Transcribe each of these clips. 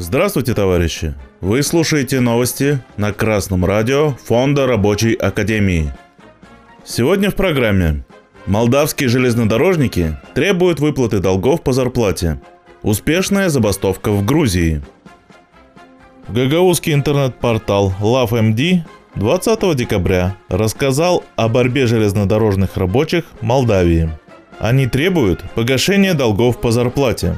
Здравствуйте, товарищи! Вы слушаете новости на Красном радио Фонда Рабочей Академии. Сегодня в программе Молдавские железнодорожники требуют выплаты долгов по зарплате. Успешная забастовка в Грузии. Гагаузский интернет-портал LoveMD 20 декабря рассказал о борьбе железнодорожных рабочих Молдавии. Они требуют погашения долгов по зарплате.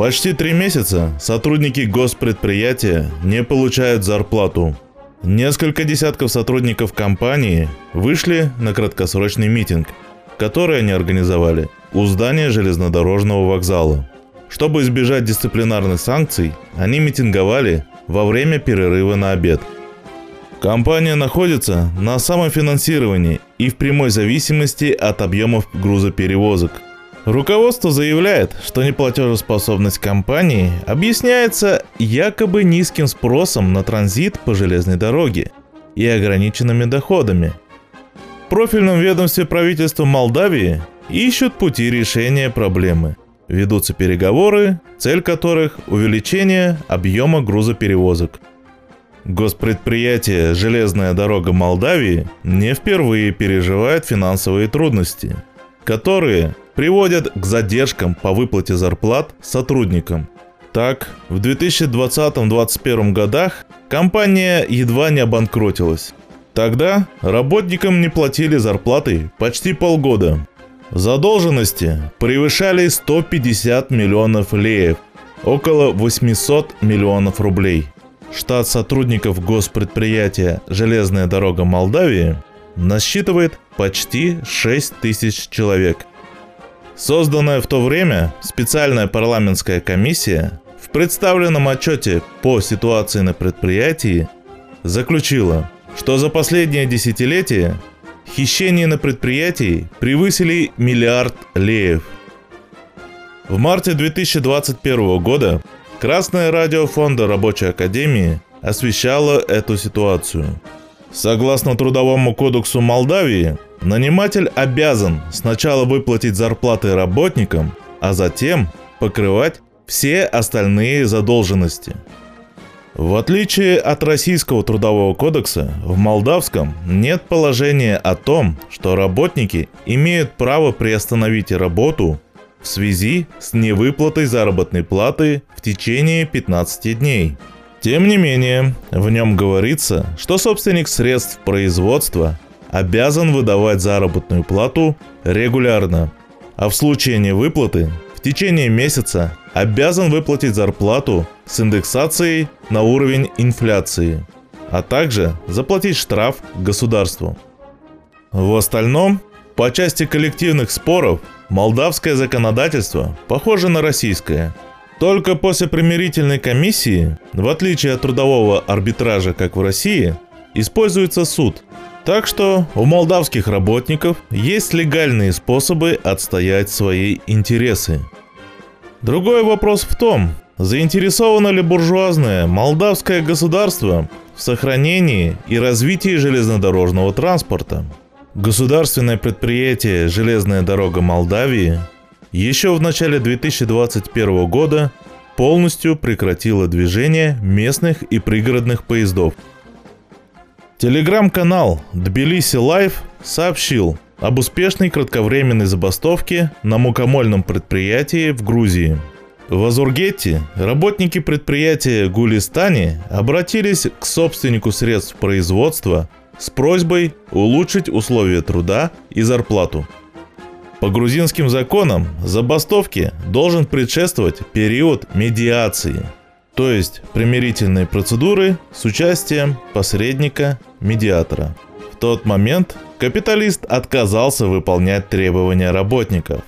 Почти три месяца сотрудники госпредприятия не получают зарплату. Несколько десятков сотрудников компании вышли на краткосрочный митинг, который они организовали у здания железнодорожного вокзала. Чтобы избежать дисциплинарных санкций, они митинговали во время перерыва на обед – Компания находится на самофинансировании и в прямой зависимости от объемов грузоперевозок. Руководство заявляет, что неплатежеспособность компании объясняется якобы низким спросом на транзит по железной дороге и ограниченными доходами. В профильном ведомстве правительства Молдавии ищут пути решения проблемы. Ведутся переговоры, цель которых – увеличение объема грузоперевозок – Госпредприятие «Железная дорога Молдавии» не впервые переживает финансовые трудности, которые приводят к задержкам по выплате зарплат сотрудникам. Так, в 2020-2021 годах компания едва не обанкротилась. Тогда работникам не платили зарплаты почти полгода. Задолженности превышали 150 миллионов леев, около 800 миллионов рублей – штат сотрудников госпредприятия «Железная дорога Молдавии» насчитывает почти 6 тысяч человек. Созданная в то время специальная парламентская комиссия в представленном отчете по ситуации на предприятии заключила, что за последнее десятилетие хищения на предприятии превысили миллиард леев. В марте 2021 года Красное радио Фонда Рабочей Академии освещало эту ситуацию. Согласно Трудовому кодексу Молдавии, наниматель обязан сначала выплатить зарплаты работникам, а затем покрывать все остальные задолженности. В отличие от российского трудового кодекса, в молдавском нет положения о том, что работники имеют право приостановить работу в связи с невыплатой заработной платы в течение 15 дней. Тем не менее, в нем говорится, что собственник средств производства обязан выдавать заработную плату регулярно, а в случае невыплаты в течение месяца обязан выплатить зарплату с индексацией на уровень инфляции, а также заплатить штраф государству. В остальном, по части коллективных споров Молдавское законодательство похоже на российское. Только после примирительной комиссии, в отличие от трудового арбитража, как в России, используется суд. Так что у молдавских работников есть легальные способы отстоять свои интересы. Другой вопрос в том, заинтересовано ли буржуазное молдавское государство в сохранении и развитии железнодорожного транспорта – Государственное предприятие «Железная дорога Молдавии» еще в начале 2021 года полностью прекратило движение местных и пригородных поездов. Телеграм-канал Тбилиси Life сообщил об успешной кратковременной забастовке на мукомольном предприятии в Грузии. В Озургети работники предприятия Гулистани обратились к собственнику средств производства – с просьбой улучшить условия труда и зарплату. По грузинским законам забастовке должен предшествовать период медиации, то есть примирительные процедуры с участием посредника-медиатора. В тот момент капиталист отказался выполнять требования работников,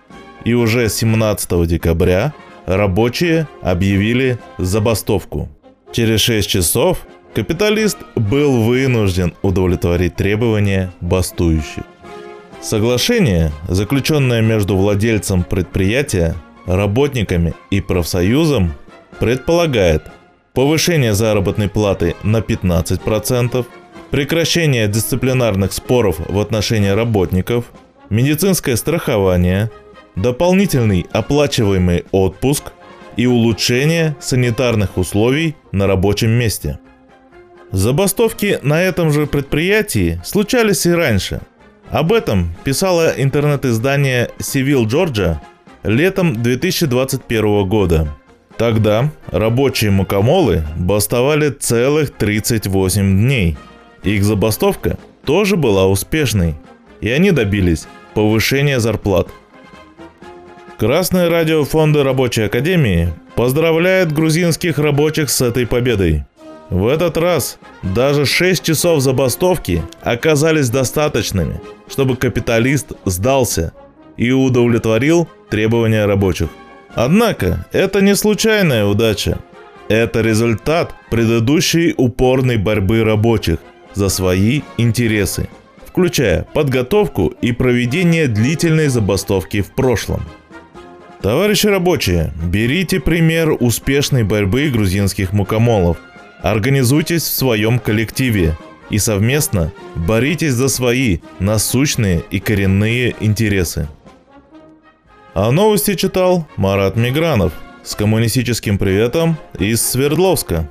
и уже 17 декабря рабочие объявили забастовку. Через 6 часов Капиталист был вынужден удовлетворить требования бастующих. Соглашение, заключенное между владельцем предприятия, работниками и профсоюзом, предполагает повышение заработной платы на 15%, прекращение дисциплинарных споров в отношении работников, медицинское страхование, дополнительный оплачиваемый отпуск, и улучшение санитарных условий на рабочем месте. Забастовки на этом же предприятии случались и раньше. Об этом писало интернет-издание Civil Georgia летом 2021 года. Тогда рабочие мукомолы бастовали целых 38 дней. Их забастовка тоже была успешной, и они добились повышения зарплат – Красное радио Фонда Рабочей Академии поздравляет грузинских рабочих с этой победой. В этот раз даже 6 часов забастовки оказались достаточными, чтобы капиталист сдался и удовлетворил требования рабочих. Однако это не случайная удача. Это результат предыдущей упорной борьбы рабочих за свои интересы, включая подготовку и проведение длительной забастовки в прошлом – Товарищи рабочие, берите пример успешной борьбы грузинских мукомолов. Организуйтесь в своем коллективе и совместно боритесь за свои насущные и коренные интересы. А новости читал Марат Мигранов с коммунистическим приветом из Свердловска.